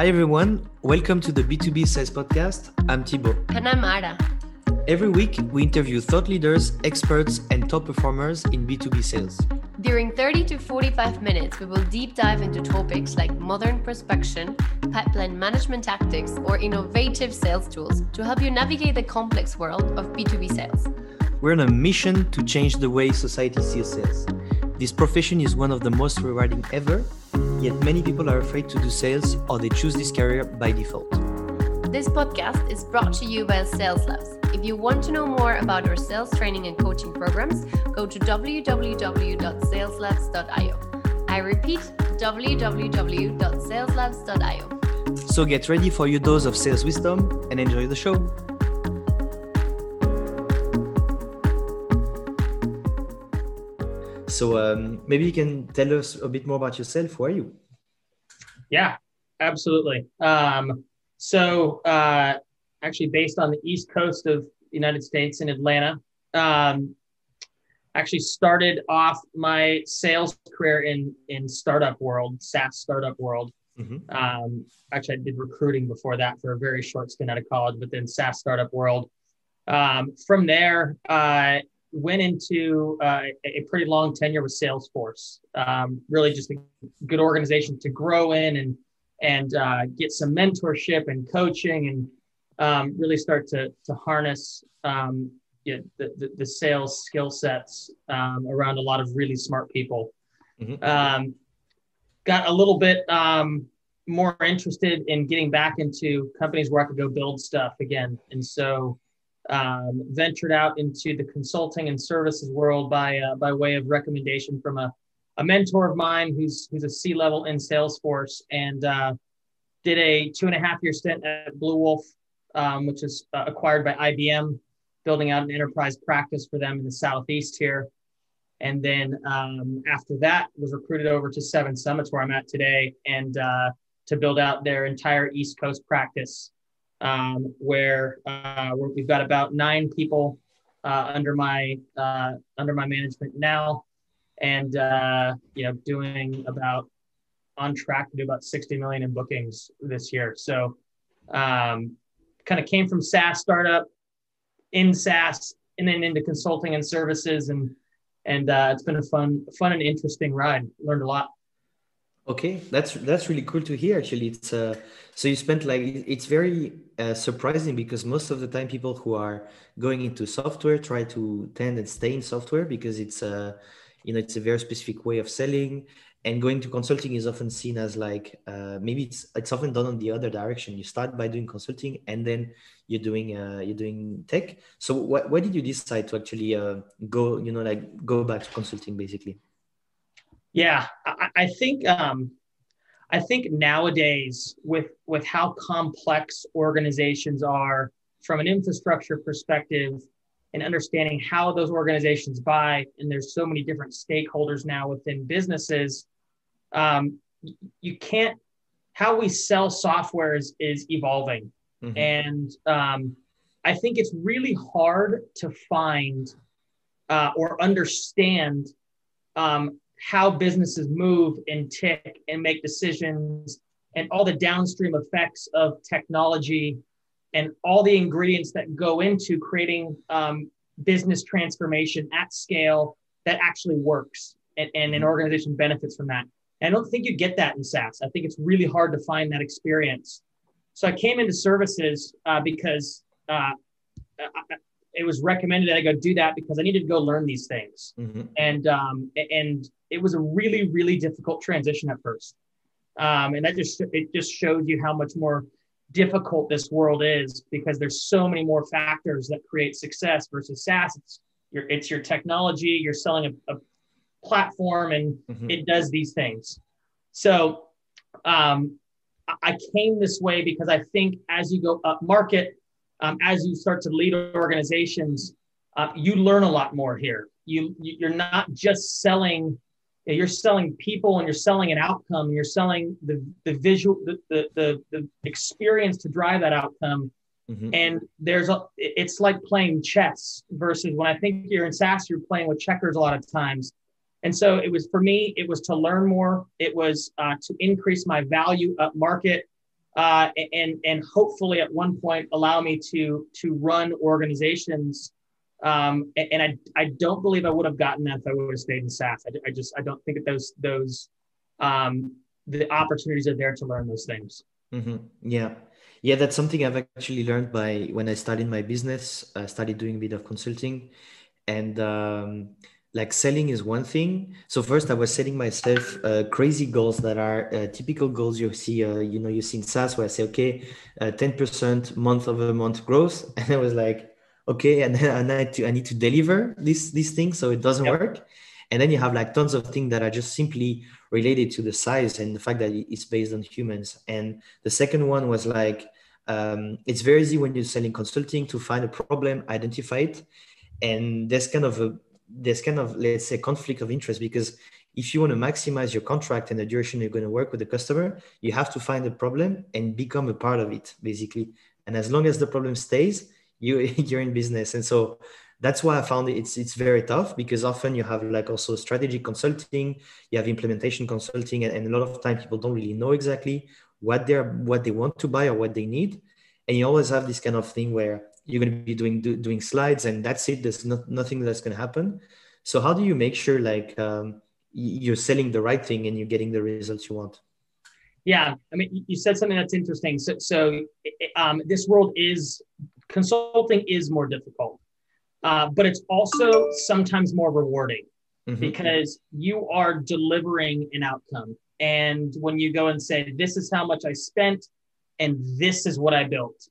Hi everyone, welcome to the B2B Sales Podcast. I'm Thibaut. And I'm Ara. Every week, we interview thought leaders, experts, and top performers in B2B sales. During 30 to 45 minutes, we will deep dive into topics like modern prospection, pipeline management tactics, or innovative sales tools to help you navigate the complex world of B2B sales. We're on a mission to change the way society sees sales. This profession is one of the most rewarding ever, yet many people are afraid to do sales or they choose this career by default. This podcast is brought to you by Sales Labs. If you want to know more about our sales training and coaching programs, go to www.saleslabs.io. I repeat, www.saleslabs.io. So get ready for your dose of sales wisdom and enjoy the show. So um, maybe you can tell us a bit more about yourself. Who are you? Yeah, absolutely. Um, so uh, actually based on the East Coast of the United States in Atlanta. Um, actually started off my sales career in in startup world, SaaS startup world. Mm-hmm. Um, actually, I did recruiting before that for a very short stint out of college, but then SaaS startup world. Um, from there, uh, went into uh, a pretty long tenure with Salesforce. Um, really, just a good organization to grow in and and uh, get some mentorship and coaching and um, really start to to harness um, you know, the, the, the sales skill sets um, around a lot of really smart people. Mm-hmm. Um, got a little bit um, more interested in getting back into companies where I could go build stuff again, and so um, ventured out into the consulting and services world by uh, by way of recommendation from a, a mentor of mine who's who's a C level in Salesforce and uh, did a two and a half year stint at Bluewolf, um, which is uh, acquired by IBM, building out an enterprise practice for them in the southeast here. And then um, after that, was recruited over to Seven Summits, where I'm at today, and uh, to build out their entire East Coast practice um, where, uh, we've got about nine people uh, under my uh, under my management now, and uh, you know doing about on track to do about 60 million in bookings this year. So, um, kind of came from SaaS startup in SaaS and then into consulting and services, and and uh, it's been a fun fun and interesting ride. Learned a lot. Okay, that's that's really cool to hear. Actually, it's uh, so you spent like it's very uh, surprising because most of the time people who are going into software try to tend and stay in software because it's a uh, you know it's a very specific way of selling. And going to consulting is often seen as like uh, maybe it's it's often done on the other direction. You start by doing consulting and then you're doing uh, you're doing tech. So wh- why did you decide to actually uh, go you know like go back to consulting basically yeah, I, I think um, I think nowadays with with how complex organizations are from an infrastructure perspective and understanding how those organizations buy, and there's so many different stakeholders now within businesses. Um, you can't how we sell software is, is evolving, mm-hmm. and um, I think it's really hard to find uh, or understand um, how businesses move and tick and make decisions and all the downstream effects of technology and all the ingredients that go into creating um, business transformation at scale that actually works and, and an organization benefits from that. And I don't think you get that in SaaS. I think it's really hard to find that experience. So I came into services uh, because uh, it was recommended that I go do that because I needed to go learn these things. Mm-hmm. And um, and it was a really really difficult transition at first. Um, and that just it just shows you how much more difficult this world is because there's so many more factors that create success versus SaaS. It's your it's your technology. You're selling a, a platform, and mm-hmm. it does these things. So um, I came this way because I think as you go up market um, as you start to lead organizations, uh, you learn a lot more here. You you're not just selling, you're selling people and you're selling an outcome. And you're selling the the visual the the the, the experience to drive that outcome. Mm-hmm. And there's a it's like playing chess versus when I think you're in SaaS, you're playing with checkers a lot of times. And so it was for me, it was to learn more. It was uh, to increase my value up market uh, and and hopefully at one point allow me to to run organizations. Um, and I I don't believe I would have gotten that if I would have stayed in SaaS. I, I just I don't think that those those um, the opportunities are there to learn those things. Mm-hmm. Yeah. Yeah, that's something I've actually learned by when I started my business. I started doing a bit of consulting, and um, like selling is one thing. So first, I was setting myself uh, crazy goals that are uh, typical goals you see. Uh, you know, you see in SaaS where I say, okay, uh, ten percent month over month growth, and I was like, okay, and then I need to I need to deliver this this thing so it doesn't yep. work. And then you have like tons of things that are just simply related to the size and the fact that it's based on humans. And the second one was like, um, it's very easy when you're selling consulting to find a problem, identify it. And there's kind of a, there's kind of, let's say, conflict of interest because if you want to maximize your contract and the duration you're going to work with the customer, you have to find a problem and become a part of it, basically. And as long as the problem stays, you, you're in business. And so that's why I found it's it's very tough because often you have like also strategic consulting, you have implementation consulting, and, and a lot of time people don't really know exactly what they're what they want to buy or what they need, and you always have this kind of thing where you're going to be doing do, doing slides and that's it. There's not, nothing that's going to happen. So how do you make sure like um, you're selling the right thing and you're getting the results you want? Yeah, I mean, you said something that's interesting. So, so um, this world is consulting is more difficult uh, but it's also sometimes more rewarding mm-hmm. because you are delivering an outcome. And when you go and say, This is how much I spent, and this is what I built.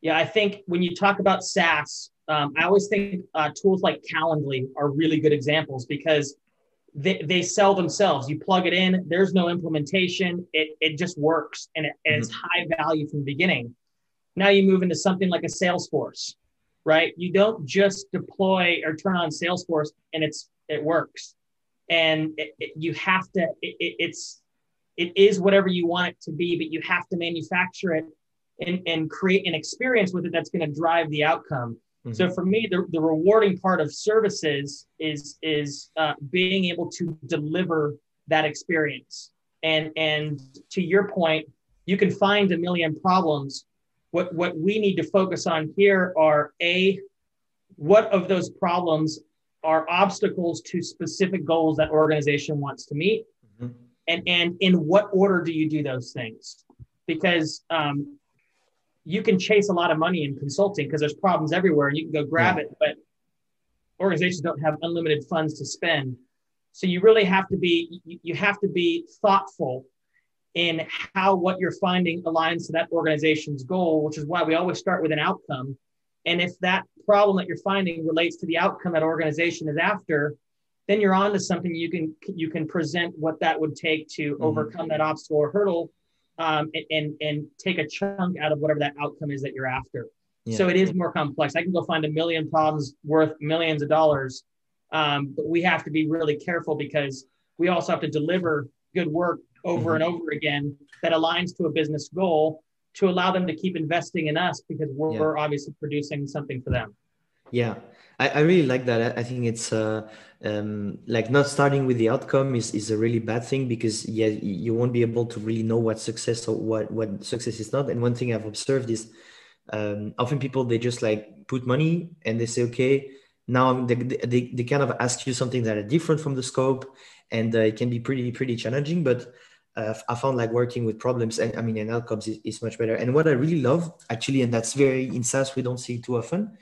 Yeah, I think when you talk about SaaS, um, I always think uh, tools like Calendly are really good examples because they, they sell themselves. You plug it in, there's no implementation, it, it just works and, it, and mm-hmm. it's high value from the beginning. Now you move into something like a Salesforce right? You don't just deploy or turn on Salesforce and it's it works. And it, it, you have to, it, it's it is whatever you want it to be, but you have to manufacture it and, and create an experience with it that's going to drive the outcome. Mm-hmm. So for me, the, the rewarding part of services is is uh, being able to deliver that experience. And and to your point, you can find a million problems, what, what we need to focus on here are A, what of those problems are obstacles to specific goals that organization wants to meet? Mm-hmm. And, and in what order do you do those things? Because um, you can chase a lot of money in consulting because there's problems everywhere and you can go grab yeah. it, but organizations don't have unlimited funds to spend. So you really have to be you have to be thoughtful in how what you're finding aligns to that organization's goal, which is why we always start with an outcome. And if that problem that you're finding relates to the outcome that organization is after, then you're on to something you can you can present what that would take to mm-hmm. overcome that obstacle or hurdle um, and, and, and take a chunk out of whatever that outcome is that you're after. Yeah. So it is more complex. I can go find a million problems worth millions of dollars, um, but we have to be really careful because we also have to deliver good work over mm-hmm. and over again that aligns to a business goal to allow them to keep investing in us because we're, yeah. we're obviously producing something for them. Yeah, I, I really like that. I think it's uh, um, like not starting with the outcome is, is a really bad thing because yeah, you won't be able to really know what success or what, what success is not. And one thing I've observed is um, often people, they just like put money and they say, okay, now they, they, they kind of ask you something that are different from the scope and uh, it can be pretty, pretty challenging, but uh, I found like working with problems and I mean and outcomes is, is much better. And what I really love actually, and that's very in SaaS we don't see too often,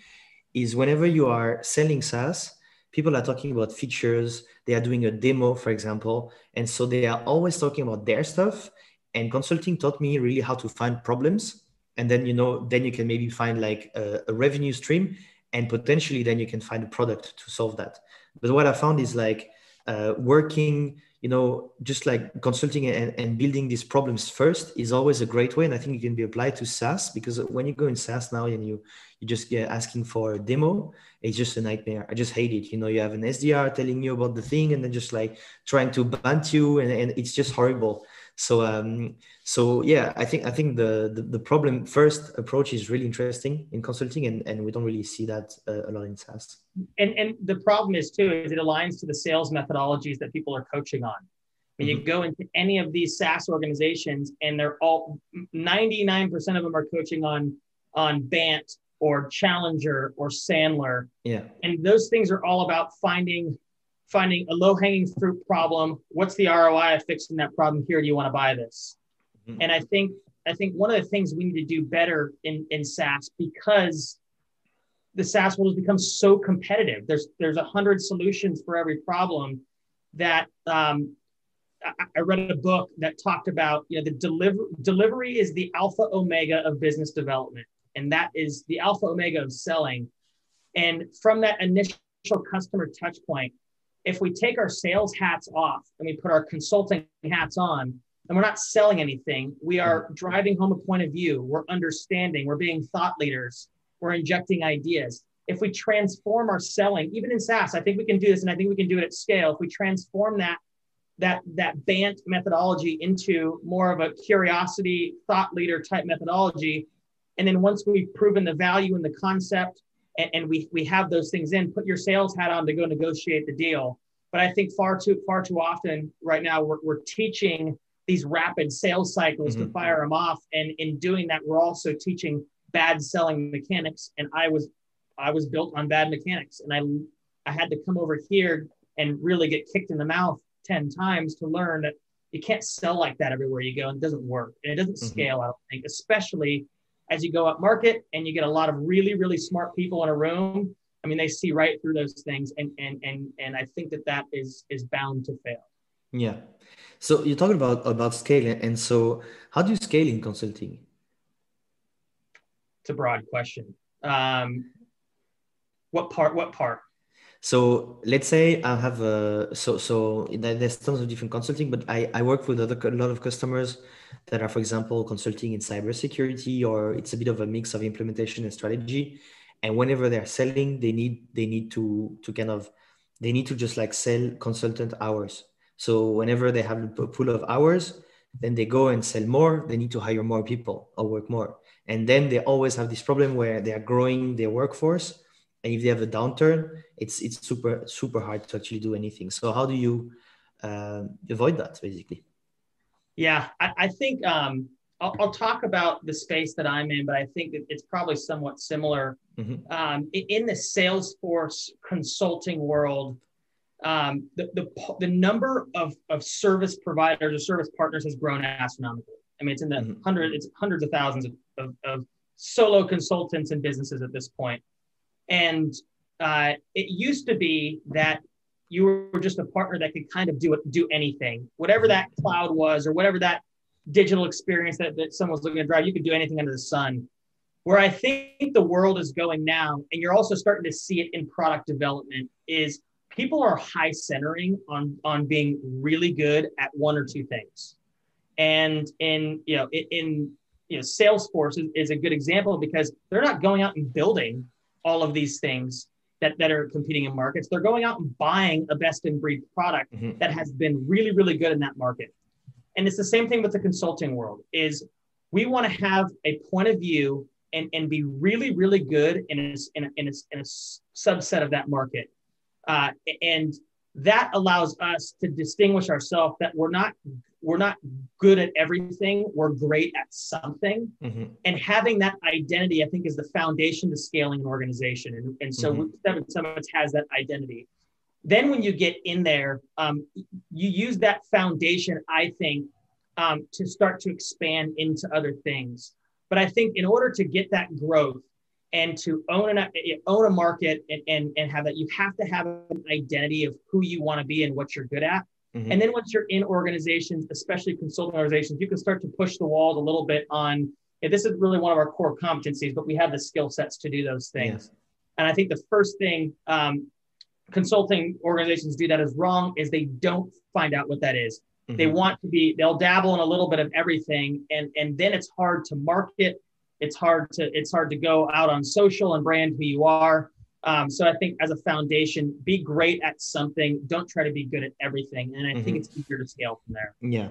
is whenever you are selling SaaS, people are talking about features. They are doing a demo, for example, and so they are always talking about their stuff. And consulting taught me really how to find problems, and then you know then you can maybe find like a, a revenue stream, and potentially then you can find a product to solve that. But what I found is like uh, working you know, just like consulting and, and building these problems first is always a great way. And I think it can be applied to SaaS because when you go in SaaS now and you you just get asking for a demo, it's just a nightmare. I just hate it. You know, you have an SDR telling you about the thing and then just like trying to bunt you and, and it's just horrible. So um so yeah, I think I think the, the, the problem first approach is really interesting in consulting and, and we don't really see that uh, a lot in SaaS and and the problem is too is it aligns to the sales methodologies that people are coaching on mean, mm-hmm. you go into any of these SaaS organizations, and they're all 99% of them are coaching on on Bant or Challenger or Sandler. Yeah. And those things are all about finding finding a low hanging fruit problem. What's the ROI of fixing that problem? Here, do you want to buy this? Mm-hmm. And I think I think one of the things we need to do better in in SaaS because the SaaS world has become so competitive. There's there's a hundred solutions for every problem that um, I, read a book that talked about you know the deliver, delivery is the alpha omega of business development, and that is the alpha omega of selling. And from that initial customer touch point, if we take our sales hats off and we put our consulting hats on, and we're not selling anything, we are driving home a point of view. We're understanding. We're being thought leaders. We're injecting ideas. If we transform our selling, even in SaaS, I think we can do this, and I think we can do it at scale. If we transform that that that Bant methodology into more of a curiosity thought leader type methodology, and then once we've proven the value and the concept, and, and we we have those things in, put your sales hat on to go negotiate the deal. But I think far too far too often right now we're, we're teaching these rapid sales cycles mm-hmm. to fire them off, and in doing that, we're also teaching bad selling mechanics. And I was I was built on bad mechanics, and I I had to come over here and really get kicked in the mouth 10 times to learn that you can't sell like that everywhere you go and it doesn't work and it doesn't mm-hmm. scale i don't think especially as you go up market and you get a lot of really really smart people in a room i mean they see right through those things and and and and i think that that is is bound to fail. Yeah. So you're talking about about scaling and so how do you scale in consulting? It's a broad question. Um what part what part so let's say I have a so so there's tons of different consulting, but I I work with other, a lot of customers that are, for example, consulting in cybersecurity, or it's a bit of a mix of implementation and strategy. And whenever they're selling, they need they need to to kind of they need to just like sell consultant hours. So whenever they have a pool of hours, then they go and sell more. They need to hire more people or work more, and then they always have this problem where they are growing their workforce and if they have a downturn it's it's super super hard to actually do anything. So how do you uh, avoid that basically? Yeah i, I think um, I'll, I'll, talk about the space that i'm in but i think it's probably somewhat similar. Mm-hmm. um, in the salesforce consulting world um, the, the, the number of, of service providers or service partners has grown astronomically. I mean it's in the mm-hmm. hundred it's hundreds of thousands of, of, of solo consultants and businesses at this point and uh, it used to be that you were just a partner that could kind of do do anything, whatever that cloud was or whatever that digital experience that, that someone's looking to drive, you could do anything under the sun. Where I think the world is going now, and you're also starting to see it in product development, is people are high centering on on being really good at one or two things. And in you know in, in you know Salesforce is, is a good example because they're not going out and building all of these things that, that are competing in markets. They're going out and buying a best in breed product mm-hmm. that has been really, really good in that market. And it's the same thing with the consulting world is we want to have a point of view and, and be really, really good in a, in a, in a, in a subset of that market. Uh, and that allows us to distinguish ourselves that we're not we're not good at everything we're great at something. Mm-hmm. and having that identity i think is the foundation to scaling an organization. And, and so mm-hmm. seven summits has that identity. Then when you get in there um, you use that foundation i think um, to start to expand into other things. But i think in order to get that growth and to own an own a market and, and, and have that you have to have an identity of who you want to be and what you're good at mm-hmm. and then once you're in organizations especially consulting organizations you can start to push the walls a little bit on this is really one of our core competencies but we have the skill sets to do those things and i think the first thing um, consulting organizations do that is wrong is they don't find out what that is. Mm-hmm. they want to be they'll dabble in a little bit of everything and and then it's hard to market it's hard to it's hard to go out on social and brand who you are. Um, so I think as a foundation, be great at something. Don't try to be good at everything, and I mm-hmm. think it's easier to scale from there. Yeah,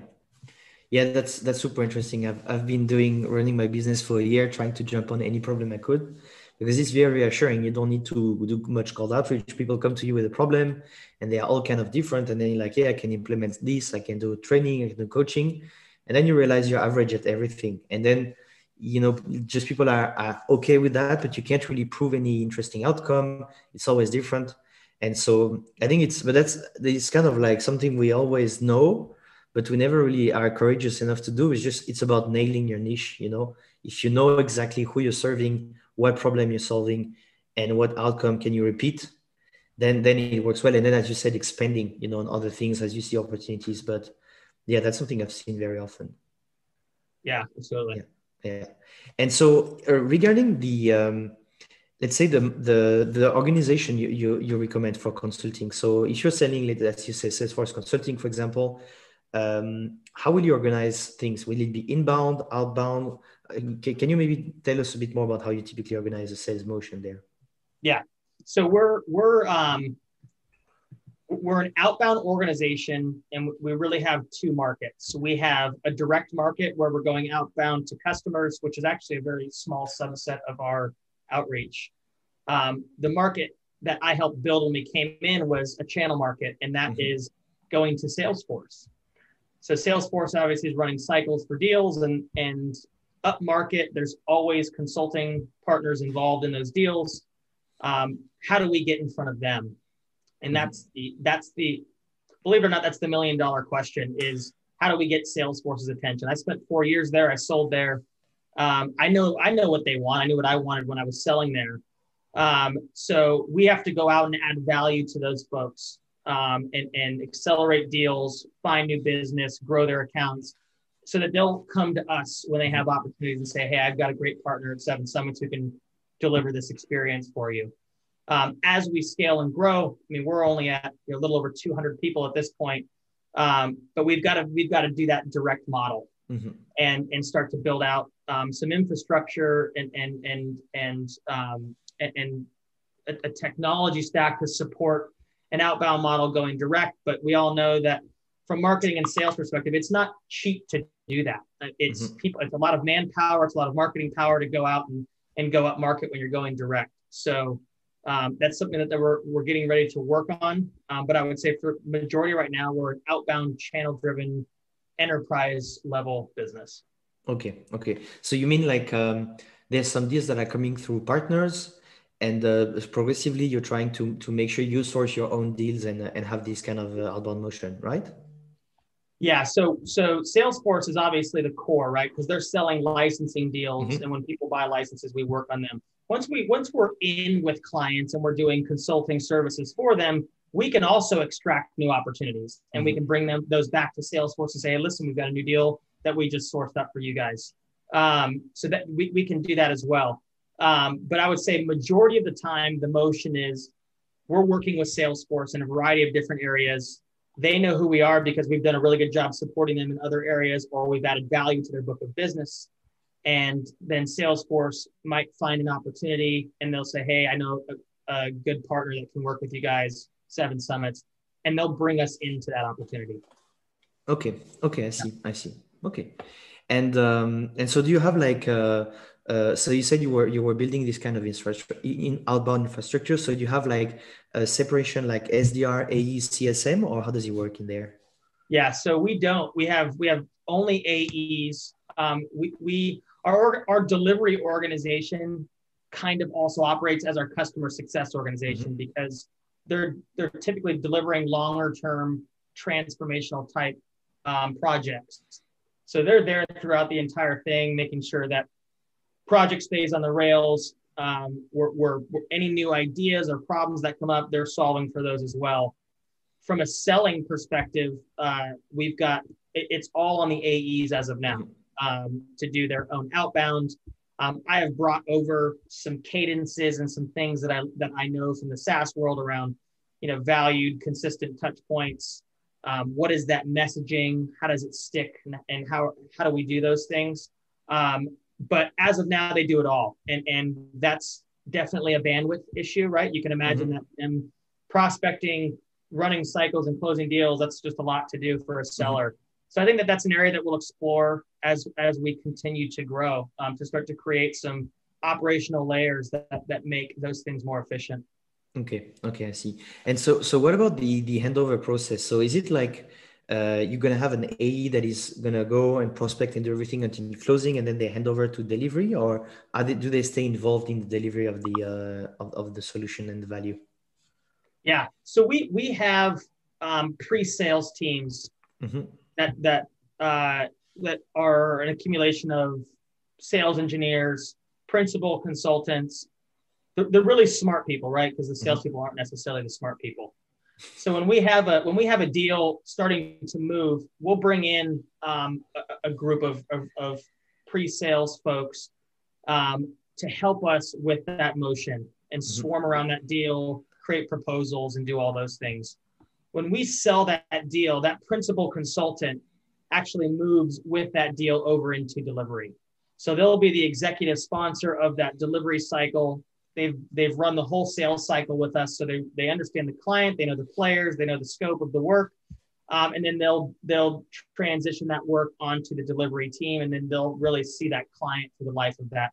yeah, that's that's super interesting. I've I've been doing running my business for a year, trying to jump on any problem I could, because it's very reassuring. You don't need to do much cold outreach. People come to you with a problem and they are all kind of different. And then you're like, yeah, I can implement this. I can do training, I can do coaching. And then you realize you're average at everything. And then, you know, just people are, are okay with that, but you can't really prove any interesting outcome. It's always different. And so I think it's, but that's, it's kind of like something we always know, but we never really are courageous enough to do. It's just, it's about nailing your niche, you know, if you know exactly who you're serving, what problem you're solving, and what outcome can you repeat, then then it works well. And then, as you said, expanding, you know, on other things as you see opportunities. But yeah, that's something I've seen very often. Yeah, absolutely. Yeah, yeah. and so uh, regarding the um, let's say the the the organization you, you you recommend for consulting. So if you're selling, as you say, Salesforce Consulting, for example, um, how will you organize things? Will it be inbound, outbound? Can you maybe tell us a bit more about how you typically organize a sales motion there? Yeah. So we're we're um, we're an outbound organization, and we really have two markets. So we have a direct market where we're going outbound to customers, which is actually a very small subset of our outreach. Um, the market that I helped build when we came in was a channel market, and that mm-hmm. is going to Salesforce. So Salesforce obviously is running cycles for deals, and and up market, there's always consulting partners involved in those deals. Um, how do we get in front of them? And mm-hmm. that's the that's the believe it or not, that's the million dollar question is how do we get Salesforce's attention? I spent four years there. I sold there. Um, I know I know what they want. I knew what I wanted when I was selling there. Um, so we have to go out and add value to those folks um, and, and accelerate deals, find new business, grow their accounts so that they'll come to us when they have opportunities and say, Hey, I've got a great partner at Seven Summits who can deliver this experience for you. Um, as we scale and grow, I mean, we're only at you know, a little over 200 people at this point, um, but we've got to we've got to do that direct model mm-hmm. and and start to build out um, some infrastructure and and and and um, and, and a, a technology stack to support an outbound model going direct. But we all know that from marketing and sales perspective, it's not cheap to do that. Uh, it's mm-hmm. people, it's a lot of manpower, it's a lot of marketing power to go out and, and go up market when you're going direct. So um, that's something that, we're, we're getting ready to work on. Um, but I would say for majority right now, we're an outbound channel driven enterprise level business. Okay. Okay. So you mean like um, there's some deals that are coming through partners and uh, progressively you're trying to, to make sure you source your own deals and, and have this kind of uh, outbound motion, right? Yeah, so so Salesforce is obviously the core, right? Because they're selling licensing deals, mm-hmm. and when people buy licenses, we work on them. Once we once we're in with clients and we're doing consulting services for them, we can also extract new opportunities, and mm-hmm. we can bring them those back to Salesforce and say, hey, "Listen, we've got a new deal that we just sourced up for you guys." Um, so that we, we can do that as well. Um, but I would say majority of the time, the motion is we're working with Salesforce in a variety of different areas they know who we are because we've done a really good job supporting them in other areas or we've added value to their book of business and then salesforce might find an opportunity and they'll say hey i know a, a good partner that can work with you guys seven summits and they'll bring us into that opportunity okay okay i see yeah. i see okay and um and so do you have like uh uh, so you said you were you were building this kind of infrastructure in outbound infrastructure. So you have like a separation like SDR, AE, CSM, or how does it work in there? Yeah, so we don't. We have we have only AEs. Um, we we our our delivery organization kind of also operates as our customer success organization mm-hmm. because they're they're typically delivering longer term transformational type um, projects. So they're there throughout the entire thing, making sure that project stays on the rails. Um, we're, we're, we're, any new ideas or problems that come up, they're solving for those as well. From a selling perspective, uh, we've got it, it's all on the AEs as of now um, to do their own outbound. Um, I have brought over some cadences and some things that I that I know from the SaaS world around, you know, valued, consistent touch points. Um, what is that messaging? How does it stick? And, how how do we do those things? Um, but as of now, they do it all, and and that's definitely a bandwidth issue, right? You can imagine mm-hmm. that them prospecting, running cycles, and closing deals. That's just a lot to do for a mm-hmm. seller. Mm-hmm. So I think that that's an area that we'll explore as as we continue to grow um, to start to create some operational layers that, that make those things more efficient. Okay, okay, I see. And so, so what about the the handover process? So, is it like uh, you're gonna have an AE that is gonna go and prospect and do everything until closing, and then they hand over to delivery, or are they, do they stay involved in the delivery of the uh, of, of the solution and the value? Yeah, so we we have um, pre-sales teams mm-hmm. that that uh, that are an accumulation of sales engineers, principal consultants. They're, they're really smart people, right? Because the mm-hmm. salespeople aren't necessarily the smart people. So when we have a when we have a deal starting to move, we'll bring in um, a, a, group of, of, of pre-sales folks um, to help us with that motion and mm-hmm. swarm around that deal, create proposals, and do all those things. When we sell that, that deal, that principal consultant actually moves with that deal over into delivery. So they'll be the executive sponsor of that delivery cycle they've they've run the whole sales cycle with us, so they they understand the client, they know the players, they know the scope of the work, um, and then they'll they'll transition that work onto the delivery team, and then they'll really see that client for the life of that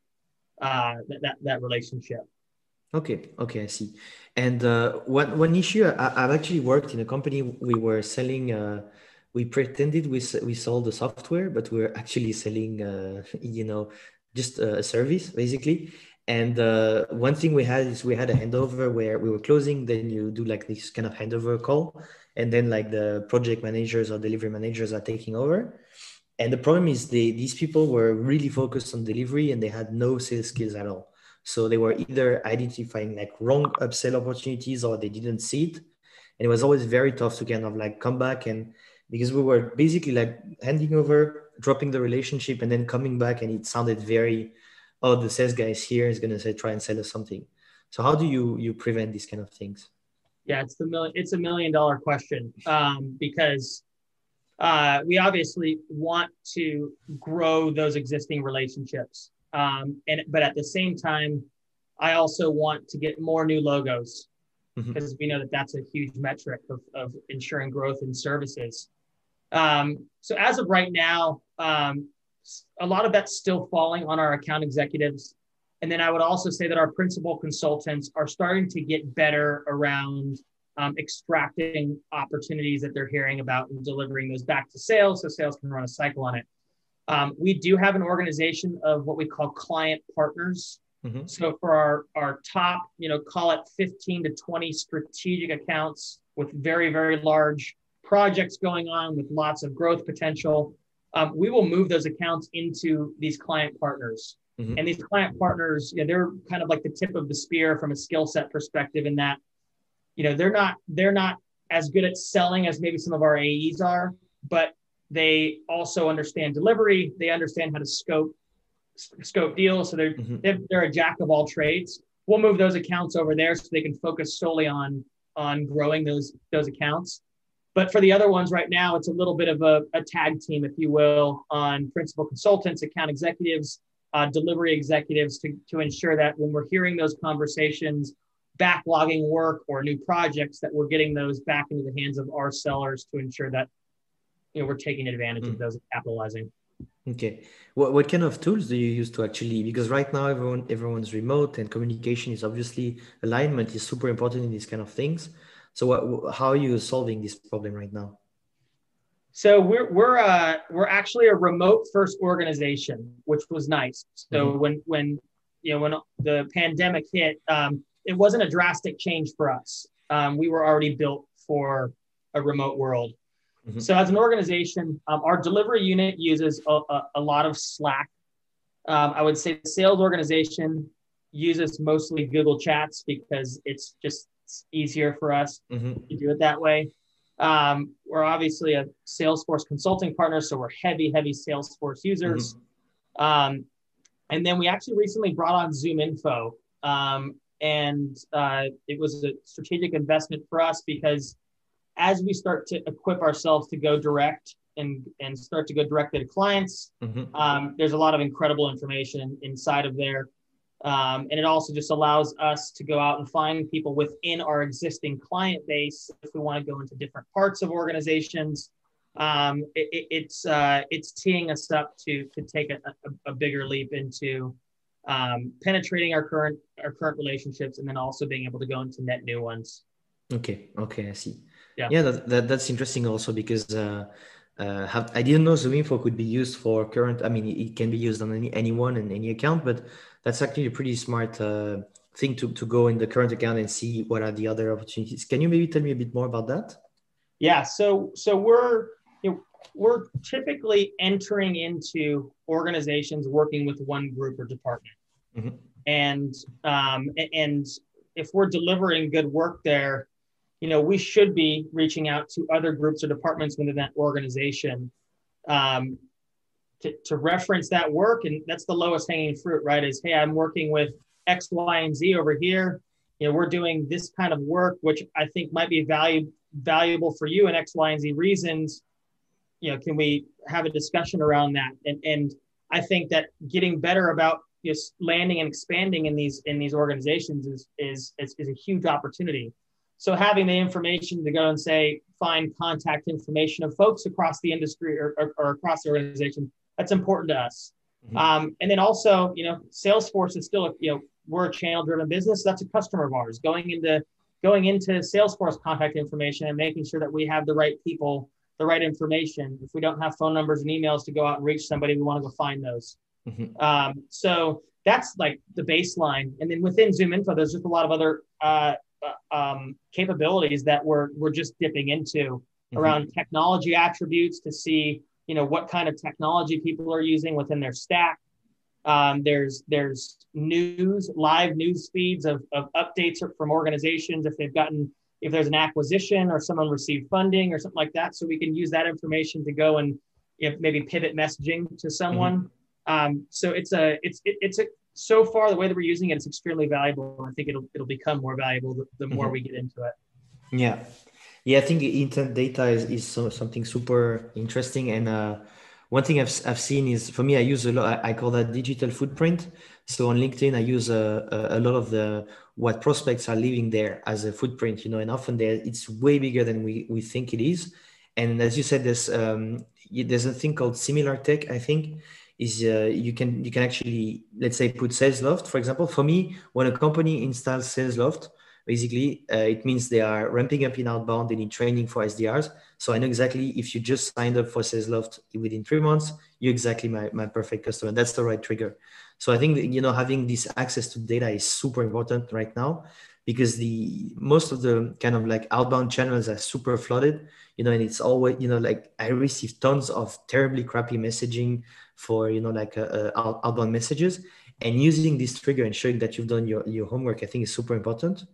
uh, that, that relationship. Okay, okay, I see. And uh, one one issue, I, have actually worked in a company. We were selling. Uh, we pretended we we sold the software, but we are actually selling, uh, you know, just a service basically. And uh, one thing we had is we had a handover where we were closing. Then you do like this kind of handover call, and then like the project managers or delivery managers are taking over. And the problem is they these people were really focused on delivery and they had no sales skills at all. So they were either identifying like wrong upsell opportunities or they didn't see it. And it was always very tough to kind of like come back and because we were basically like handing over, dropping the relationship, and then coming back, and it sounded very oh the sales guy is here is going to say try and sell us something. So how do you you prevent these kind of things? Yeah it's the million it's a million dollar question um, because uh, we obviously want to grow those existing relationships um, and but at the same time i also want to get more new logos because mm-hmm. we know that that's a huge metric of, of ensuring growth in services um, so as of right now um, a lot of that's still falling on our account executives. And then I would also say that our principal consultants are starting to get better around um, extracting opportunities that they're hearing about and delivering those back to sales so sales can run a cycle on it. Um, we do have an organization of what we call client partners. Mm-hmm. So for our, our top, you know, call it 15 to 20 strategic accounts with very, very large projects going on with lots of growth potential, um, we will move those accounts into these client partners. Mm-hmm. And these client partners, you know, they're kind of like the tip of the spear from a skill set perspective in that, you know, they're not they're not as good at selling as maybe some of our AEs are, but they also understand delivery. They understand how to scope scope deals. So they're mm-hmm. they're a jack of all trades. We'll move those accounts over there so they can focus solely on on growing those those accounts. But for the other ones right now, it's a little bit of a, a tag team, if you will, on principal consultants, account executives, uh, delivery executives to, to ensure that when we're hearing those conversations, backlogging work or new projects, that we're getting those back into the hands of our sellers to ensure that you know we're taking advantage mm. of those and capitalizing. Okay. What, what kind of tools do you use to actually because right now everyone everyone's remote and communication is obviously alignment is super important in these kind of things. So what, how are you solving this problem right now? So we're we're uh, we're actually a remote first organization, which was nice. So mm-hmm. when when you know when the pandemic hit, um, it wasn't a drastic change for us. Um, we were already built for a remote world. Mm-hmm. So as an organization, um, our delivery unit uses a, a, a lot of Slack. Um, I would say the sales organization uses mostly Google Chats because it's just it's easier for us mm-hmm. to do it that way. Um, we're obviously a Salesforce consulting partner, so we're heavy, heavy Salesforce users. Mm-hmm. Um, and then we actually recently brought on ZoomInfo, um, and uh, it was a strategic investment for us because as we start to equip ourselves to go direct and and start to go directly to clients, mm-hmm. um, there's a lot of incredible information inside of there. Um, and it also just allows us to go out and find people within our existing client base if we want to go into different parts of organizations. Um, it, it's uh, it's teeing us up to to take a, a, a, bigger leap into um, penetrating our current our current relationships, and then also being able to go into net new ones. Okay. Okay. I see. Yeah. Yeah. That, that that's interesting also because uh, uh, have, I didn't know ZoomInfo could be used for current. I mean, it can be used on any anyone and any account, but that's actually a pretty smart uh, thing to to go in the current account and see what are the other opportunities. Can you maybe tell me a bit more about that? Yeah. So so we're you know, we're typically entering into organizations working with one group or department, Mhm. and um, and if we're delivering good work there, you know, we should be reaching out to other groups or departments within that organization um, to, to reference that work. And that's the lowest hanging fruit, right? Is hey, I'm working with X, Y, and Z over here. You know, we're doing this kind of work, which I think might be value, valuable for you in X, Y, and Z reasons. You know, can we have a discussion around that? And and I think that getting better about just landing and expanding in these in these organizations is is is, is a huge opportunity. So having the information to go and say find contact information of folks across the industry or, or, or across the organization that's important to us. Mhm. Um, and then also, you know, Salesforce is still, a, you know, we're a channel driven business. That's a customer of ours going into going into Salesforce contact information and making sure that we have the right people, the right information. If we don't have phone numbers and emails to go out and reach somebody, we want to go find those. Mhm. Um, so that's like the baseline. And then within ZoomInfo, there's just a lot of other uh, um, capabilities that we're we're just dipping into Mhm. around technology attributes to see you know what kind of technology people are using within their stack. Um, there's there's news, live news feeds of, of updates from organizations if they've gotten if there's an acquisition or someone received funding or something like that. So we can use that information to go and if maybe pivot messaging to someone. Um, so it's a it's it, it's a so far the way that we're using it is extremely valuable. I think it'll it'll become more valuable the, the more Mhm. we get into it. Yeah, yeah. I think intent data is, is so, something super interesting. And uh, one thing I've, I've seen is for me, I use a lot. I, I call that digital footprint. So on LinkedIn, I use a, a, a lot of the what prospects are leaving there as a footprint. You know, and often there it's way bigger than we we think it is. And as you said, there's um, there's a thing called SimilarTech. I think is uh, you can you can actually let's say put SalesLoft for example. For me, when a company installs SalesLoft basically uh, it means they are ramping up in outbound they need training for sdrs so i know exactly if you just signed up for salesloft within three months you're exactly my, my perfect customer. That's the right trigger. So i think you know having this access to data is super important right now because the most of the kind of like outbound channels are super flooded you know and it's always you know like i receive tons of terribly crappy messaging for you know like uh, uh, out- outbound messages and using this trigger and showing that you've done your, your homework i think is super important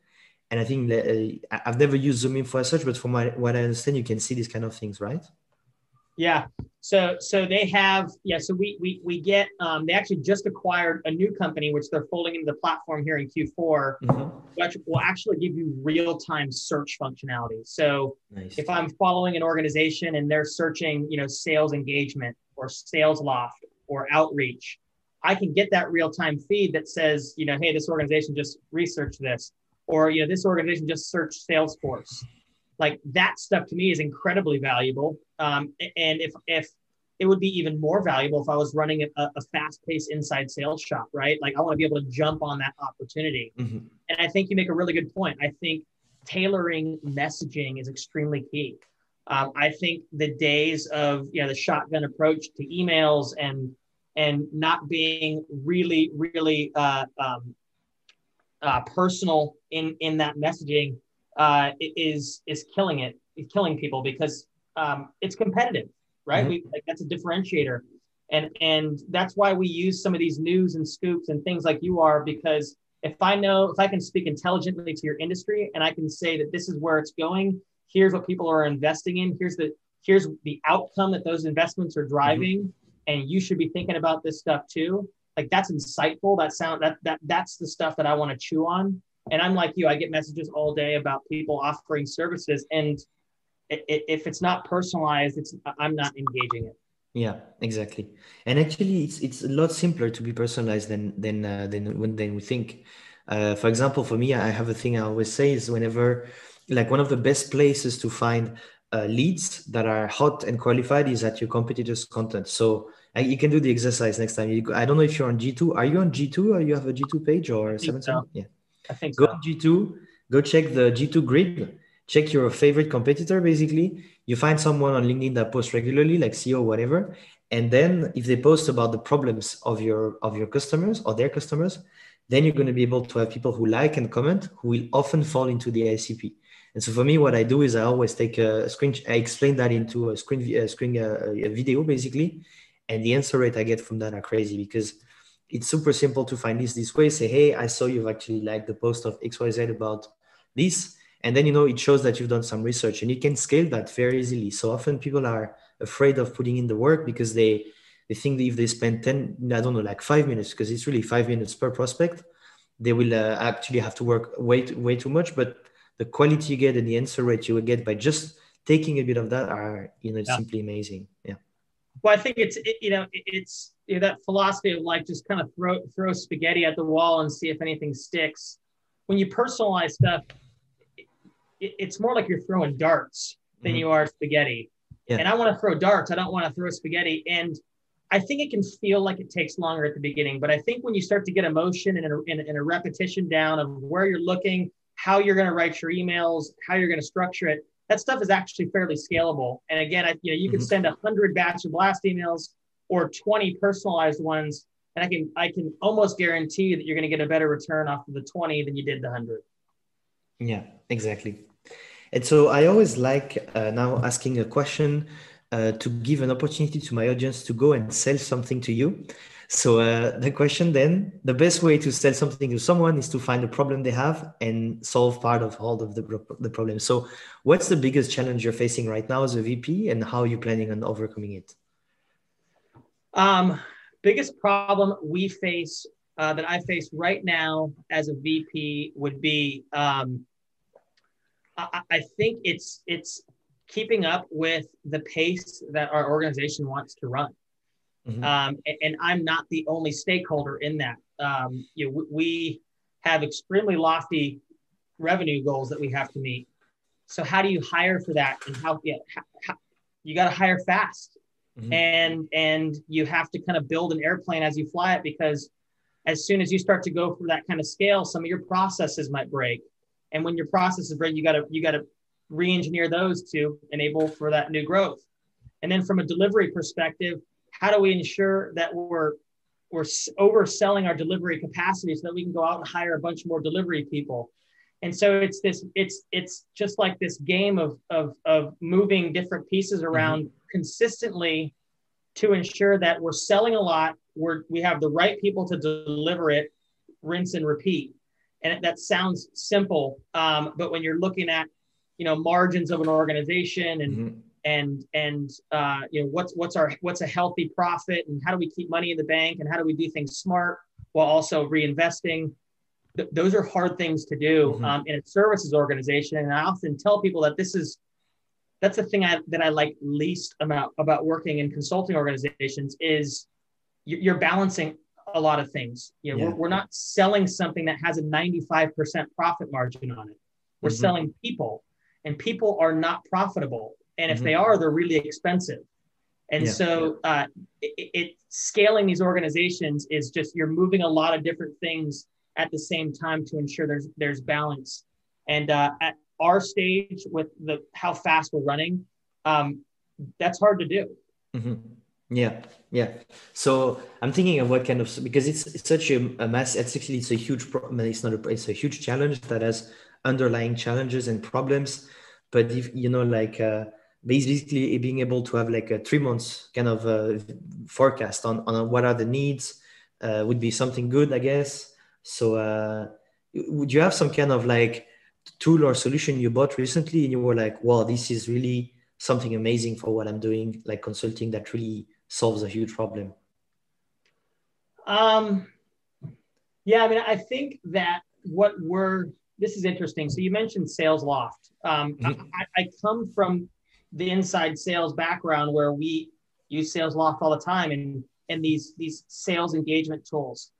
and I think that, uh, I've never used ZoomInfo as such, but from my, what I understand, you can see these kind of things, right? Yeah. So so they have yeah. So we we we get um, they actually just acquired a new company which they're folding into the platform here in Q4, Mhm. which will actually give you real time search functionality. So Nice. if I'm following an organization and they're searching, you know, sales engagement or SalesLoft or outreach, I can get that real time feed that says, you know, hey, this organization just researched this, or you know, this organization just searched Salesforce. Like that stuff to me is incredibly valuable. Um, and if if it would be even more valuable if I was running a, a fast paced inside sales shop, right? Like I want to be able to jump on that opportunity. Mhm. And I think you make a really good point. I think tailoring messaging is extremely key. Um, I think the days of you know the shotgun approach to emails and and not being really really uh, um, uh, personal in in that messaging uh, is is killing it, is killing people because um, it's competitive, right? Mhm. We like that's a differentiator, and and that's why we use some of these news and scoops and things like you are because if I know if I can speak intelligently to your industry and I can say that this is where it's going, here's what people are investing in, here's the here's the outcome that those investments are driving, and you should be thinking about this stuff too. Like that's insightful. That sound that that that's the stuff that I want to chew on. And I'm like you, I get messages all day about people offering services, and i- i- if it's not personalized, it's I'm not engaging it. Yeah, exactly. And actually, it's it's a lot simpler to be personalized than than uh, than when than we think. Uh, for example, for me, I have a thing I always say is whenever, like, one of the best places to find uh, leads that are hot and qualified is at your competitors' content. So you can do the exercise next time. You go, I don't know if you're on G2. Are you on G2 or you have a G2 page or seven? So. Yeah. I think go so. on G2, go check the G2 grid, check your favorite competitor basically. You find someone on LinkedIn that posts regularly, like CEO, whatever. And then if they post about the problems of your of your customers or their customers, then you're going to be able to have people who like and comment who will often fall into the ICP. And so for me, what I do is I always take a screen, I explain that into a screen, a screen, a, video basically, and the answer rate I get from that are crazy because it's super simple to find this this way. Say, hey, I saw you've actually liked the post of XYZ about this. And then, you know, it shows that you've done some research and you can scale that very easily. So often people are afraid of putting in the work because they, they think that if they spend 10, I don't know, like five minutes, because it's really five minutes per prospect, they will uh, actually have to work way, way too much. But the quality you get and the answer rate you will get by just taking a bit of that are, you know, yeah. simply amazing. Yeah. Well, I think it's it, you know it's you know, that philosophy of like just kind of throw throw spaghetti at the wall and see if anything sticks. When you personalize stuff, it, it's more like you're throwing darts than mm-hmm. you are spaghetti. Yeah. And I want to throw darts. I don't want to throw spaghetti. And I think it can feel like it takes longer at the beginning, but I think when you start to get emotion and a, and a repetition down of where you're looking, how you're going to write your emails, how you're going to structure it, that stuff is actually fairly scalable. And again, I, you know, you can mm-hmm. send a hundred batch of blast emails or 20 personalized ones, and I can I can almost guarantee that you're going to get a better return off of the 20 than you did the hundred. Yeah, exactly. And so I always like uh, now asking a question uh, to give an opportunity to my audience to go and sell something to you. So uh, the question then, the best way to sell something to someone is to find a problem they have and solve part of all of the, the problem. So what's the biggest challenge you're facing right now as a VP and how are you planning on overcoming it? Um, biggest problem we face uh, that I face right now as a VP would be um, I, I think it's it's keeping up with the pace that our organization wants to run. Mm-hmm. Um, and, and, I'm not the only stakeholder in that. Um, you know, we have extremely lofty revenue goals that we have to meet. So how do you hire for that? And how, how, how you got to hire fast, mm-hmm. and and you have to kind of build an airplane as you fly it because as soon as you start to go for that kind of scale, some of your processes might break. And when your processes break, you got to you got to re-engineer those to enable for that new growth. And then from a delivery perspective, how do we ensure that we're we're overselling our delivery capacity so that we can go out and hire a bunch more delivery people and so it's this it's it's just like this game of of, of moving different pieces mm-hmm. around mm-hmm. consistently to ensure that we're selling a lot we're we have the right people to deliver it rinse and repeat and that sounds simple um, but when you're looking at you know margins of an organization and mm-hmm and and uh, you know what's what's our what's a healthy profit and how do we keep money in the bank and how do we do things smart while also reinvesting Th- those are hard things to do mm-hmm. um, in a services organization and i often tell people that this is that's the thing I, that i like least about about working in consulting organizations is you're balancing a lot of things you know yeah. we're, we're not selling something that has a 95% profit margin on it we're mm-hmm. selling people and people are not profitable and if mm-hmm. they are, they're really expensive. And yeah. so, uh, it, it, scaling these organizations is just you're moving a lot of different things at the same time to ensure there's there's balance. And uh, at our stage with the how fast we're running, um, that's hard to do. Mm-hmm. Yeah, yeah. So I'm thinking of what kind of because it's, it's such a, a mass. It's actually it's a huge problem. It's not a it's a huge challenge that has underlying challenges and problems. But if you know, like uh, basically being able to have like a three months kind of uh, forecast on, on what are the needs uh, would be something good, I guess. So uh, would you have some kind of like tool or solution you bought recently and you were like, wow, this is really something amazing for what I'm doing, like consulting that really solves a huge problem? Um, yeah, I mean, I think that what we're, this is interesting. So you mentioned Salesloft. Um, mm-hmm. I, I come from the inside sales background where we use Salesloft all the time and and these these sales engagement tools.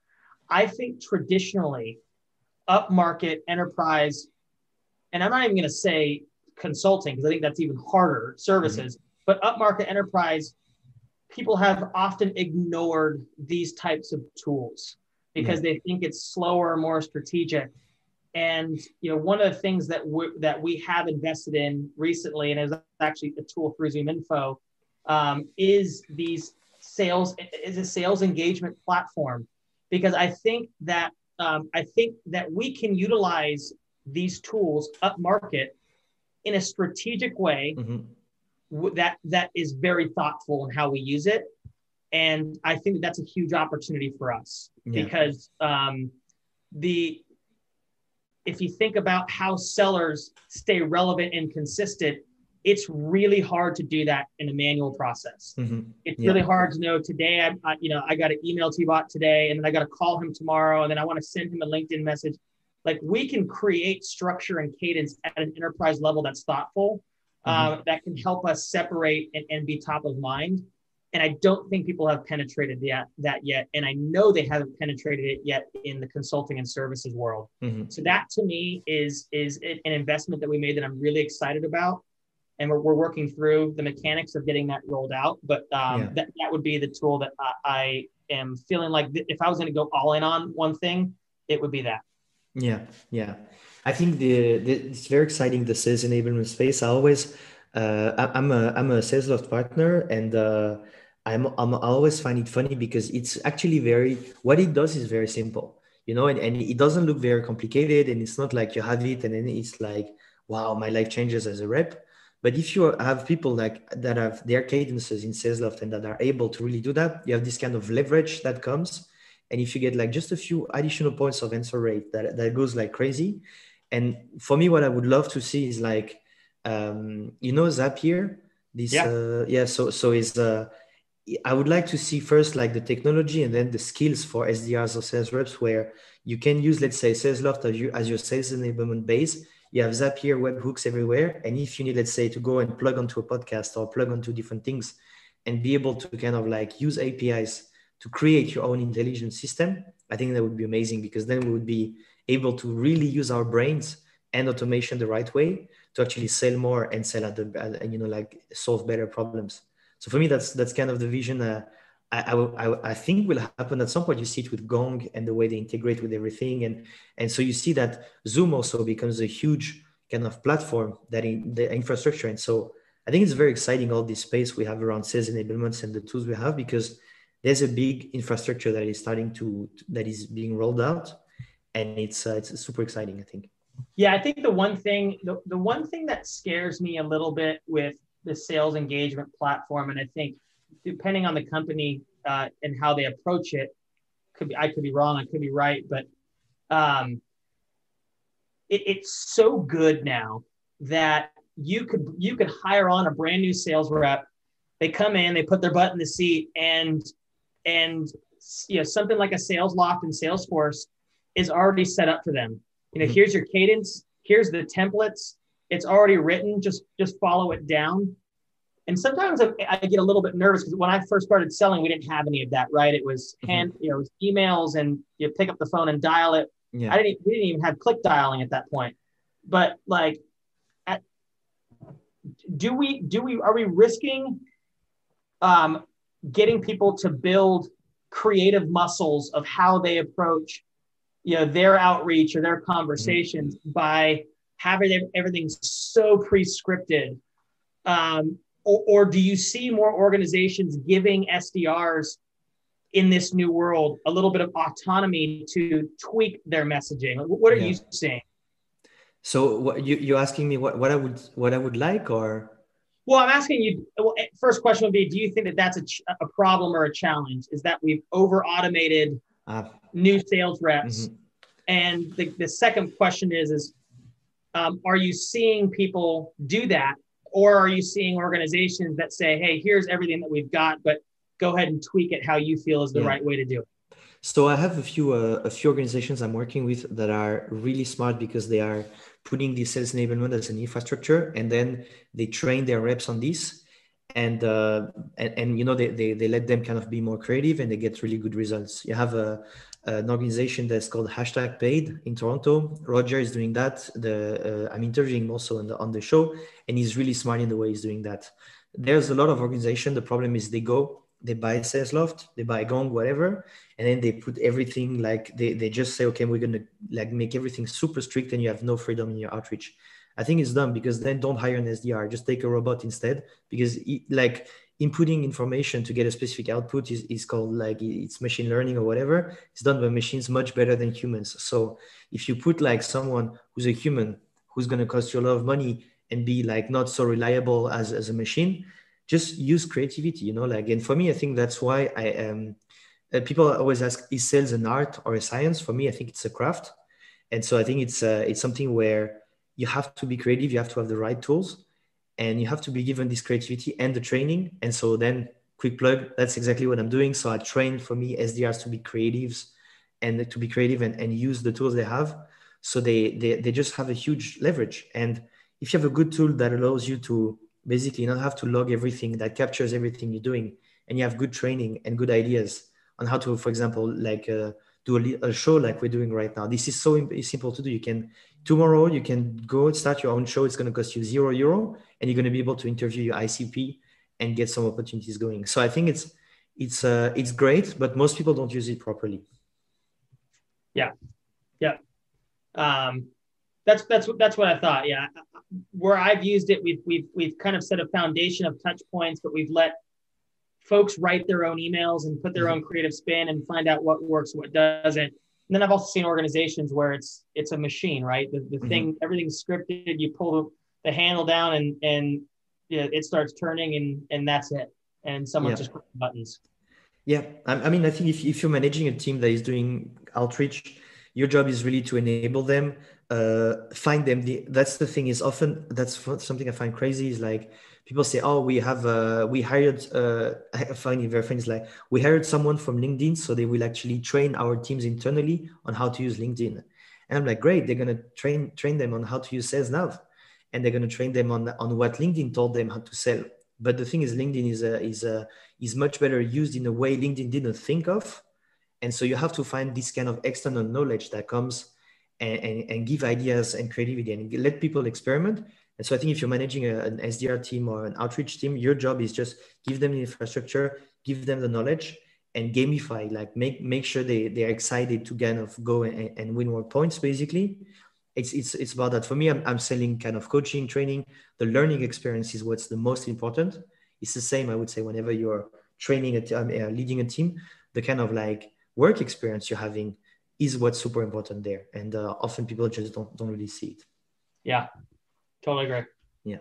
I think traditionally, upmarket enterprise, and I'm not even going to say consulting because I think that's even harder services, mm-hmm. but upmarket enterprise people have often ignored these types of tools because yeah. they think it's slower, more strategic. And you know, one of the things that we that we have invested in recently, and is actually a tool through ZoomInfo, um, is these sales is a sales engagement platform, because I think that um, I think that we can utilize these tools up market in a strategic way mm-hmm. that that is very thoughtful in how we use it and i think that that's a huge opportunity for us yeah. because um, the if you think about how sellers stay relevant and consistent it's really hard to do that in a manual process mm-hmm. it's yeah. really hard to know today I, I, you know i got an email to bot today and then i got to call him tomorrow and then i want to send him a linkedin message like we can create structure and cadence at an enterprise level that's thoughtful mm-hmm. uh, that can help us separate and, and be top of mind and i don't think people have penetrated that, that yet and i know they haven't penetrated it yet in the consulting and services world mm-hmm. so that to me is is an investment that we made that i'm really excited about and we're, we're working through the mechanics of getting that rolled out but um, yeah. that, that would be the tool that I, I am feeling like th- if i was going to go all in on one thing it would be that yeah, yeah. I think the, the it's very exciting the sales enablement space. I always uh, I, am a I'm a Salesloft partner and uh, I'm, I'm I always find it funny because it's actually very what it does is very simple, you know, and, and it doesn't look very complicated and it's not like you have it and then it's like wow my life changes as a rep. But if you have people like that have their cadences in Salesloft and that are able to really do that, you have this kind of leverage that comes. And if you get like just a few additional points of answer rate that, that goes like crazy. And for me what i would love to see is like um, you know zapier this yeah, uh, yeah so so is uh, i would like to see first like the technology and then the skills for sdrs or sales reps where you can use let's say salesloft as, you, as your sales enablement base you have zapier webhooks everywhere and if you need let's say to go and plug onto a podcast or plug onto different things and be able to kind of like use apis to create your own intelligence system, I think that would be amazing because then we would be able to really use our brains and automation the right way to actually sell more and sell at the and uh, you know like solve better problems. So for me, that's that's kind of the vision. Uh, I, I, I think will happen at some point. You see it with Gong and the way they integrate with everything, and and so you see that Zoom also becomes a huge kind of platform that in the infrastructure. And so I think it's very exciting all this space we have around sales enablements and the tools we have because there's a big infrastructure that is starting to that is being rolled out and it's uh, it's super exciting i think yeah i think the one thing the, the one thing that scares me a little bit with the sales engagement platform and i think depending on the company uh, and how they approach it could be i could be wrong i could be right but um, it, it's so good now that you could you could hire on a brand new sales rep they come in they put their butt in the seat and and you know something like a Salesloft and Salesforce is already set up for them. You know, mm-hmm. here's your cadence, here's the templates. It's already written. Just just follow it down. And sometimes I, I get a little bit nervous because when I first started selling, we didn't have any of that, right? It was mm-hmm. hand, mm-hmm. you know, was emails and you pick up the phone and dial it. Yeah. I didn't. We didn't even have click dialing at that point. But like, at, do we do we are we risking um, getting people to build creative muscles of how they approach you know their outreach or their conversations mm-hmm. by having everything so pre-scripted um, or, or, do you see more organizations giving sdrs in this new world a little bit of autonomy to tweak their messaging what are yeah. you seeing so what, you, you're asking me what, what i would what i would like or well, I'm asking you. Well, eh, first question would be: Do you think that that's a, ch- a problem or a challenge? Is that we've over automated uh, new sales reps? Mm-hmm. And the, the second question is: Is um, are you seeing people do that, or are you seeing organizations that say, "Hey, here's everything that we've got, but go ahead and tweak it how you feel is the yeah. right way to do it"? So I have a few uh, a few organizations I'm working with that are really smart because they are putting the sales enablement as an infrastructure and then they train their reps on this and uh, and, and, you know they, they, they let them kind of be more creative and they get really good results you have a, an organization that's called hashtag paid in toronto roger is doing that the uh, i'm interviewing also on the on the show and he's really smart in the way he's doing that there's a lot of organization the problem is they go they buy Salesloft, they buy Gong, whatever, and then they put everything like they, they just say, okay, we're gonna like make everything super strict and you have no freedom in your outreach. I think it's dumb because then don't hire an SDR, just take a robot instead. Because like inputting information to get a specific output is, is called like it's machine learning or whatever. It's done by machines much better than humans. So if you put like someone who's a human who's gonna cost you a lot of money and be like not so reliable as, as a machine, just use creativity you know like and for me i think that's why i am uh, people always ask is sales an art or a science for me i think it's a craft and so i think it's uh, it's something where you have to be creative you have to have the right tools and you have to be given this creativity and the training. And so then quick plug that's exactly what i'm doing. So i train for me sdrs to be creatives and to be creative and, and use the tools they have. So they, they they just have a huge leverage. And if you have a good tool that allows you to basically don't have to log everything that captures everything you're doing and you have good training and good ideas on how to for example like uh, do a, a, show like we're doing right now. This is so simple to do. You can tomorrow you can go and start your own show. It's going to cost you zero euro and you're going to be able to interview your icp and get some opportunities going. So i think it's it's uh, it's great but most people don't use it properly. Yeah. Yeah. Um, that's that's that's what i thought. Yeah. Where I've used it, we've we've we've kind of set a foundation of touch points, but we've let folks write their own emails and put their mm-hmm. own creative spin and find out what works, what doesn't. And then I've also seen organizations where it's it's a machine, right? The, the mm-hmm. thing, everything's scripted. You pull the, the handle down and and yeah, it starts turning and and that's it. And someone yeah. just buttons. Yeah, I, mean, I think if, if you're managing a team that is doing outreach, your job is really to enable them uh, find them. The, that's the thing is often that's something I find crazy is like people say, oh, we have uh, we hired. Uh, find very funny. Like we hired someone from LinkedIn, so they will actually train our teams internally on how to use LinkedIn. And I'm like, great, they're gonna train train them on how to use Sales Nav, and they're gonna train them on on what LinkedIn told them how to sell. But the thing is, LinkedIn is a, is a, is much better used in a way LinkedIn didn't think of, and so you have to find this kind of external knowledge that comes and, and, give ideas and creativity and let people experiment. And so I think if you're managing a, an SDR team or an outreach team, your job is just give them the infrastructure, give them the knowledge, and gamify. Like make make sure they they're excited to kind of go and, and win more points. Basically, it's it's it's about that. For me, I'm I'm selling kind of coaching, training. The learning experience is what's the most important. It's the same, I would say, whenever you're training a um, uh, leading a team, the kind of like work experience you're having is what's super important there and uh, often people just don't don't really see it yeah totally agree. Yeah.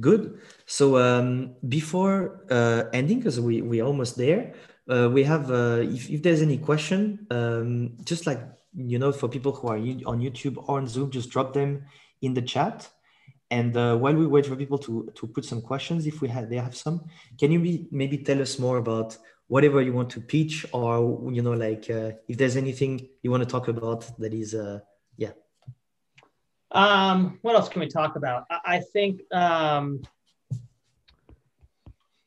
Good. So um, before uh, ending because we we almost there uh, we have uh, if, if there's any question um, just like you know for people who are on youtube or on zoom just drop them in the chat. And uh, while we wait for people to to put some questions if we have they have some can you be, maybe tell us more about whatever you want to pitch or you know like uh, if there's anything you want to talk about that is uh yeah um what else can we talk about? I, I think um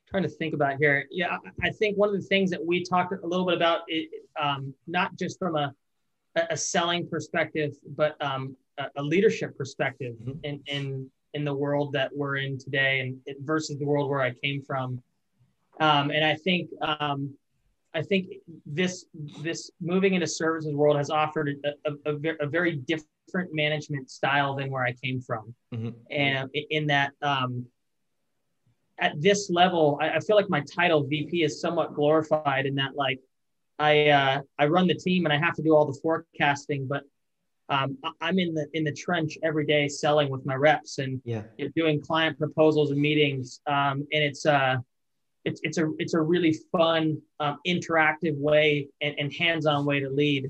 trying to think about here. Yeah i think one of the things that we talked a little bit about it, um, not just from a a selling perspective but um, a, leadership perspective mm-hmm. in in in the world that we're in today and versus the world where i came from. Um, and I think um, I think this this moving into services world has offered a, a, a, a very different management style than where I came from, mm-hmm. and in that um, at this level, I, I, feel like my title VP is somewhat glorified in that like I uh, I run the team and I have to do all the forecasting, but um, I'm in the in the trench every day selling with my reps and yeah. doing client proposals and meetings, um, and it's uh, it's it's a it's a really fun, um, interactive way and, and hands-on way to lead.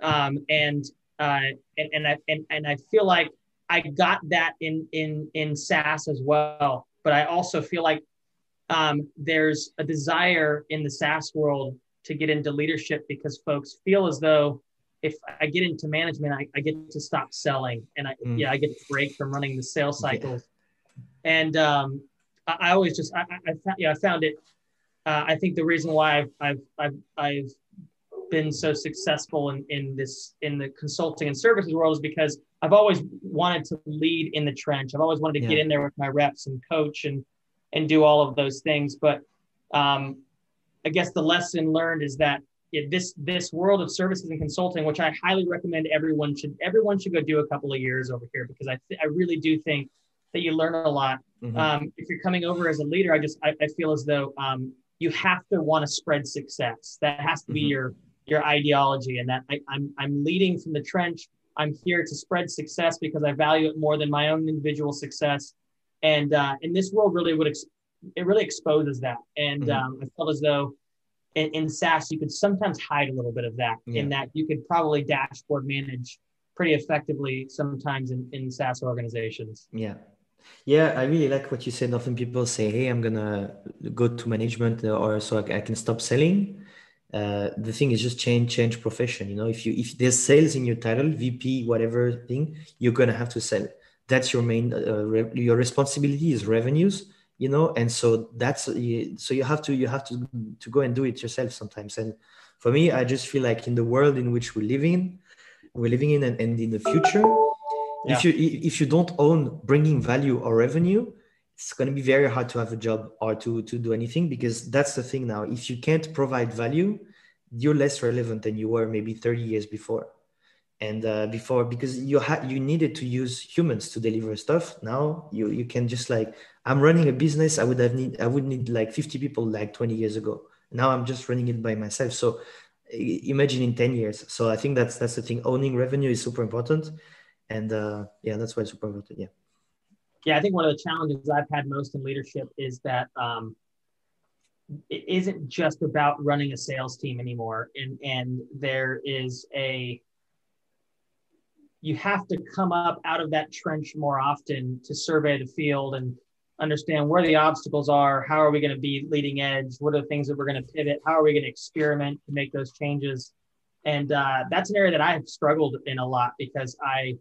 Um, and uh, and and I and, and I feel like I got that in in in SaaS as well. But I also feel like um, there's a desire in the SaaS world to get into leadership because folks feel as though if I get into management, I, I get to stop selling and I mm. yeah I get a break from running the sales cycles. Yeah. And um, I, I always just I, I, found yeah I found it. Uh, I think the reason why I've I've I've, I've been so successful in, in this in the consulting and services world is because I've always wanted to lead in the trench. I've always wanted to yeah. get in there with my reps and coach and and do all of those things. But um, I guess the lesson learned is that this this world of services and consulting, which I highly recommend everyone should everyone should go do a couple of years over here because I th- I really do think that you learn a lot. Mm-hmm. Um, if you're coming over as a leader, I just I, I feel as though um, you have to want to spread success. That has to be mm-hmm. your your ideology, and that I, I'm I'm leading from the trench. I'm here to spread success because I value it more than my own individual success. And uh, and this world really would ex- it really exposes that. And mm-hmm. um, I felt as though in, in SaaS you could sometimes hide a little bit of that. Yeah. In that you could probably dashboard manage pretty effectively sometimes in, in SaaS organizations. Yeah. Yeah, I really like what you said. Often people say, "Hey, I'm gonna go to management, uh, or so I, can stop selling." Uh, the thing is just change change profession. You know, if you if there's sales in your title, VP, whatever thing, you're gonna have to sell. That's your main uh, re- your responsibility is revenues. You know, and so that's so you have to you have to to go and do it yourself sometimes. And for me, I just feel like in the world in which we're living, we're living in, and, and in the future yeah. if you if you don't own bringing value or revenue it's going to be very hard to have a job or to to do anything because that's the thing now. If you can't provide value you're less relevant than you were maybe 30 years before. And uh, before because you had you needed to use humans to deliver stuff. Now you you can just like i'm running a business i would have need i would need like 50 people like 20 years ago. Now i'm just running it by myself. So imagine in 10 years. So i think that's that's the thing. Owning revenue is super important. And uh, yeah, that's why it's super important. Yeah. Yeah, I think one of the challenges I've had most in leadership is that um, it isn't just about running a sales team anymore, and and there is a you have to come up out of that trench more often to survey the field and understand where the obstacles are. How are we going to be leading edge? What are the things that we're going to pivot? How are we going to experiment to make those changes? And uh, that's an area that i've struggled in a lot because i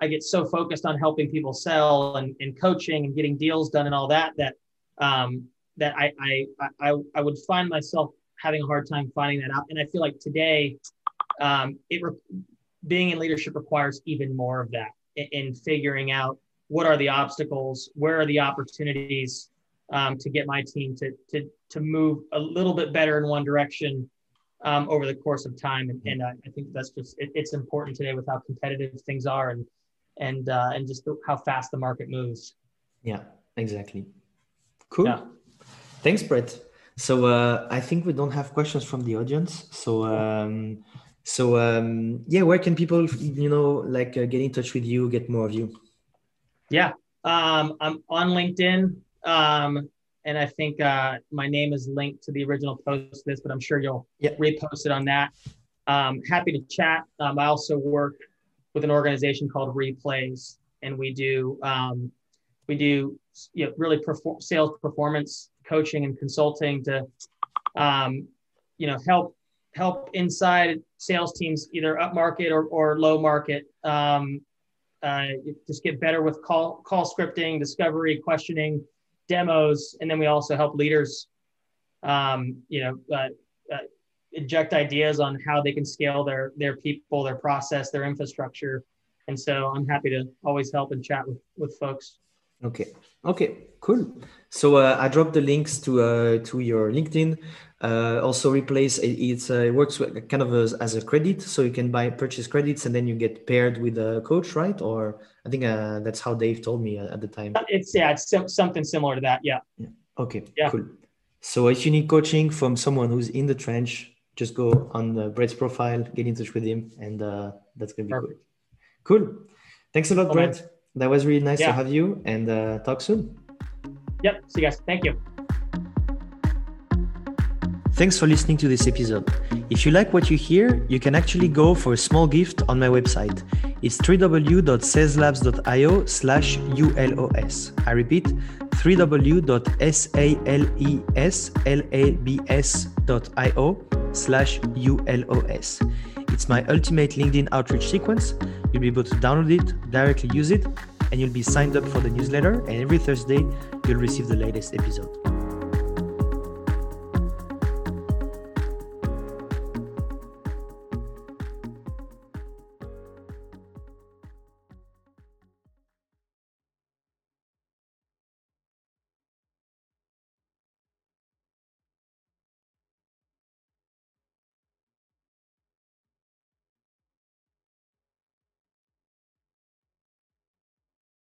I get so focused on helping people sell and, and coaching and getting deals done and all that that um, that I, I I I would find myself having a hard time finding that out. And I feel like today, um, it re- being in leadership requires even more of that in, in, figuring out what are the obstacles, where are the opportunities um, to get my team to to to move a little bit better in one direction um, over the course of time. And, and uh, I think that's just it, it's important today with how competitive things are and and uh, and just how fast the market moves. Yeah, exactly. Cool. Yeah. Thanks, Brett. So uh, I think we don't have questions from the audience. So um, so um, yeah, where can people you know like uh, get in touch with you, get more of you? Yeah, um, I'm on LinkedIn, um, and I think uh, my name is linked to the original post of this, but I'm sure you'll yeah. repost it on that. Um, happy to chat. Um, I also work with an organization called Replays, and we do um, we do you know, really perform, sales performance coaching and consulting to um, you know help help inside sales teams either up market or, or low market um, uh, just get better with call call scripting discovery questioning demos. And then we also help leaders um, you know uh, inject ideas on how they can scale their their people, their process, their infrastructure. And so I'm happy to always help and chat with with folks. Okay. Okay. Cool. So uh, I dropped the links to uh, to your LinkedIn. Uh, also, replace it, it's uh, it works kind of as, as, a credit, so you can buy purchase credits and then you get paired with a coach, right? Or I think uh, that's how Dave told me at the time. It's yeah, it's something similar to that. Yeah. yeah. Okay. Yeah. Cool. So if you need coaching from someone who's in the trench, just go on uh, Brett's profile, get in touch with him, and uh, that's gonna be Perfect. cool. Cool. Thanks a lot, oh, Brett. Man. That was really nice yeah. to have you, and uh, talk soon. Yep. See you guys. Thank you. Thanks for listening to this episode. If you like what you hear, you can actually go for a small gift on my website. It's www.saleslabs.io slash ULOS. I repeat, www.saleslabs.io slash ULOS. It's my ultimate LinkedIn outreach sequence. You'll be able to download it, directly use it, and you'll be signed up for the newsletter. And every Thursday, you'll receive the latest episode.